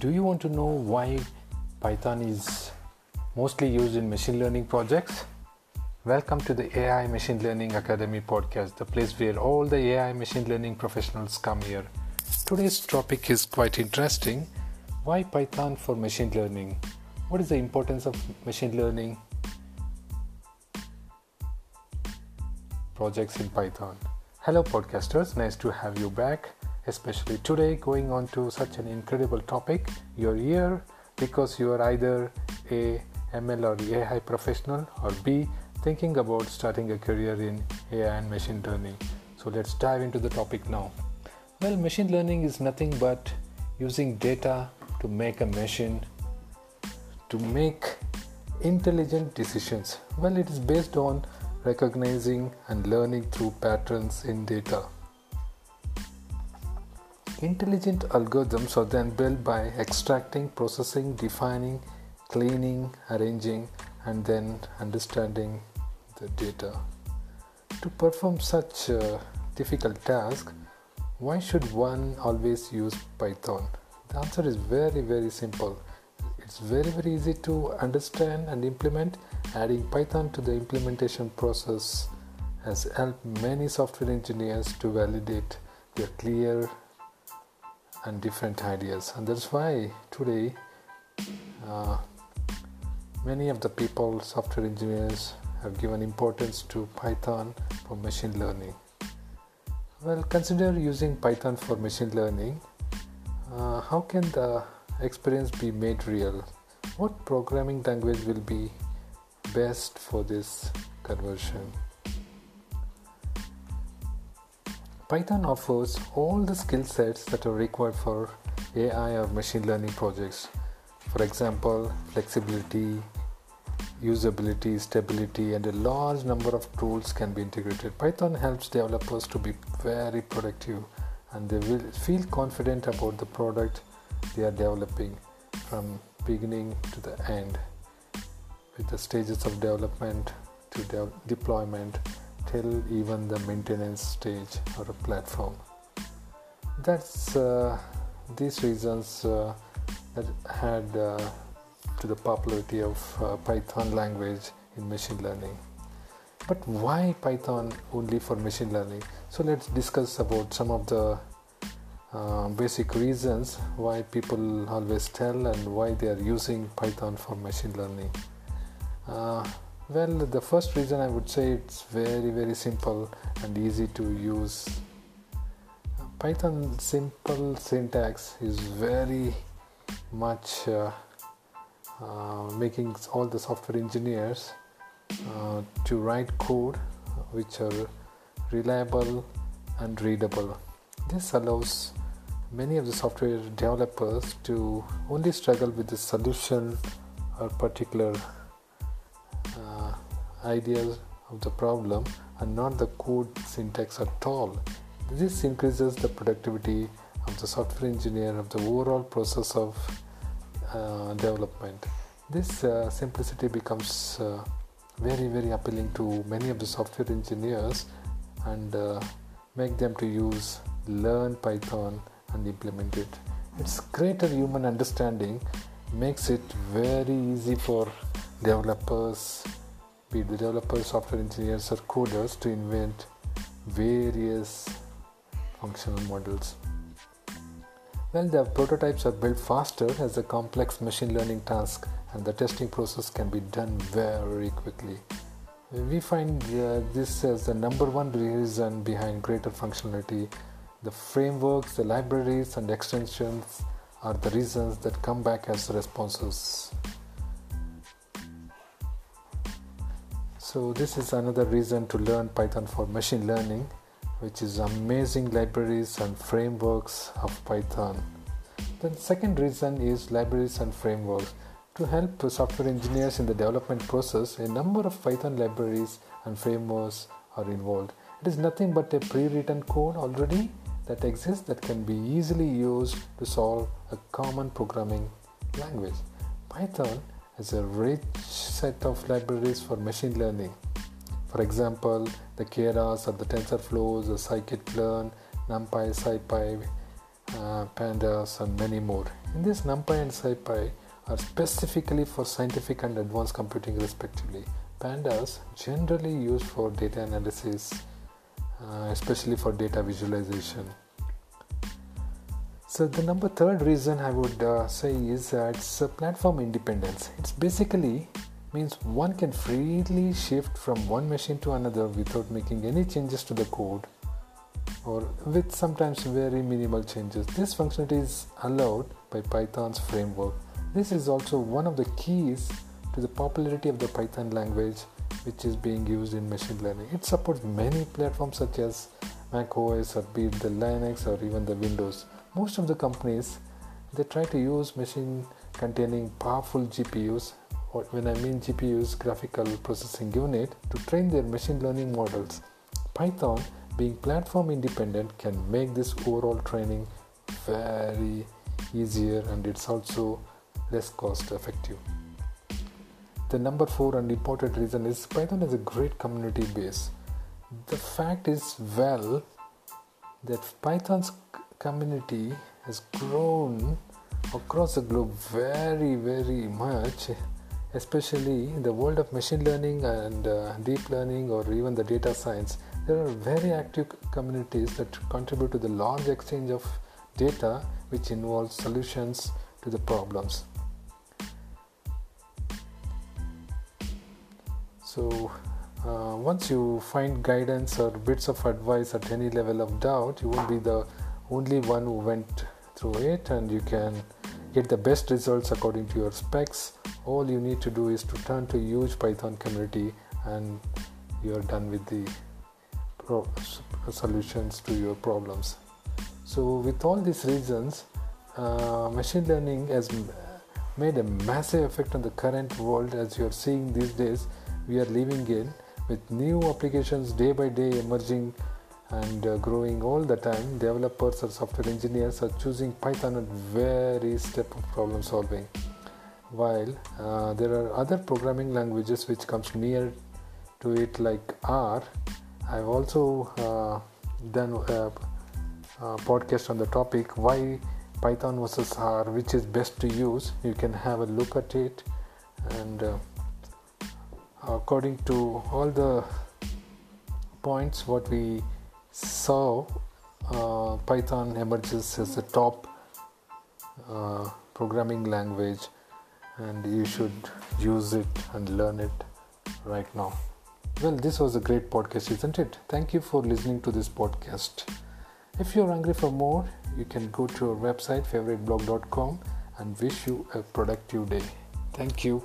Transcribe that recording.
Do you want to know why Python is mostly used in machine learning projects? Welcome to the AI Machine Learning Academy podcast, the place where all the AI machine learning professionals come here. Today's topic is quite interesting. Why Python for machine learning? What is the importance of machine learning projects in Python? Hello, podcasters. Nice to have you back especially today going on to such an incredible topic you're here because you are either a ml or ai professional or b thinking about starting a career in ai and machine learning. So let's dive into the topic now. Well machine learning is nothing but using data to make a machine to make intelligent decisions. Well it is based on recognizing and learning through patterns in data Intelligent algorithms are then built by extracting, processing, defining, cleaning, arranging, and then understanding the data. To perform such difficult task, why should one always use Python? The answer is very, very simple. It's very, very easy to understand and implement. Adding Python to the implementation process has helped many software engineers to validate their clear and different ideas. And that's why today uh, many of the people software engineers have given importance to python for machine learning. Well consider using python for machine learning. Uh, how can the experience be made real? What programming language will be best for this conversion Python offers all the skill sets that are required for AI or machine learning projects. For example, flexibility, usability, stability, and a large number of tools can be integrated. Python helps developers to be very productive and they will feel confident about the product they are developing from beginning to the end with the stages of development to de- deployment till even the maintenance stage or a platform. That's uh, these reasons uh, that had uh, to the popularity of uh, Python language in machine learning. But why Python only for machine learning? So let's discuss about some of the uh, basic reasons why people always tell and why they are using Python for machine learning. Uh, well, the first reason I would say it's very, very simple and easy to use. Python simple syntax is very much uh, uh, making all the software engineers uh, to write code which are reliable and readable. This allows many of the software developers to only struggle with the solution or particular ideas of the problem and not the code syntax at all. This increases the productivity of the software engineer of the overall process of uh, development. This uh, simplicity becomes uh, very very appealing to many of the software engineers and uh, make them to use learn Python and implement it. Its greater human understanding makes it very easy for developers be the developers, software engineers, or coders to invent various functional models. Well, the prototypes are built faster as a complex machine learning task, and the testing process can be done very quickly. We find uh, this as the number one reason behind greater functionality. The frameworks, the libraries, and extensions are the reasons that come back as responses. So this is another reason to learn Python for machine learning, which is amazing libraries and frameworks of Python. The second reason is libraries and frameworks. To help software engineers in the development process, a number of Python libraries and frameworks are involved. It is nothing but a pre-written code already that exists that can be easily used to solve a common programming language. Python is a rich set of libraries for machine learning. For example, the Keras or the TensorFlows, the scikit-learn, NumPy, SciPy, uh, Pandas, and many more. In this NumPy and SciPy are specifically for scientific and advanced computing respectively. Pandas generally used for data analysis, uh, especially for data visualization. So the number third reason I would uh, say is that it's platform independence. It's basically means one can freely shift from one machine to another without making any changes to the code or with sometimes very minimal changes. This functionality is allowed by Python's framework. This is also one of the keys to the popularity of the Python language which is being used in machine learning. It supports many platforms such as Mac OS or be it the Linux or even the Windows. Most of the companies they try to use machine containing powerful GPUs when I mean GPUs graphical processing unit to train their machine learning models. Python being platform independent can make this overall training very easier and it's also less cost effective. The number four and important reason is Python has a great community base. The fact is, well, that Python's community has grown across the globe very, very much, especially in the world of machine learning and uh, deep learning or even the data science. There are very active communities that contribute to the large exchange of data which involves solutions to the problems. So, uh, once you find guidance or bits of advice at any level of doubt, you won't be the only one who went through it, and you can get the best results according to your specs. All you need to do is to turn to huge Python community, and you're done with the pro- solutions to your problems. So, with all these reasons, uh, machine learning has made a massive effect on the current world. As you're seeing these days we are living in with new applications day by day emerging and uh, growing all the time. Developers or software engineers are choosing python at various step of problem solving while uh, there are other programming languages which comes near to it like r. I've also uh, done a, a podcast on the topic why python versus r which is best to use. You can have a look at it. And uh, according to all the points what we saw uh, python emerges as the top uh, programming language and you should use it and learn it right now. Well this was a great podcast isn't it? Thank you for listening to this podcast. If you're hungry for more you can go to our website favoriteblog.com and wish you a productive day. Thank you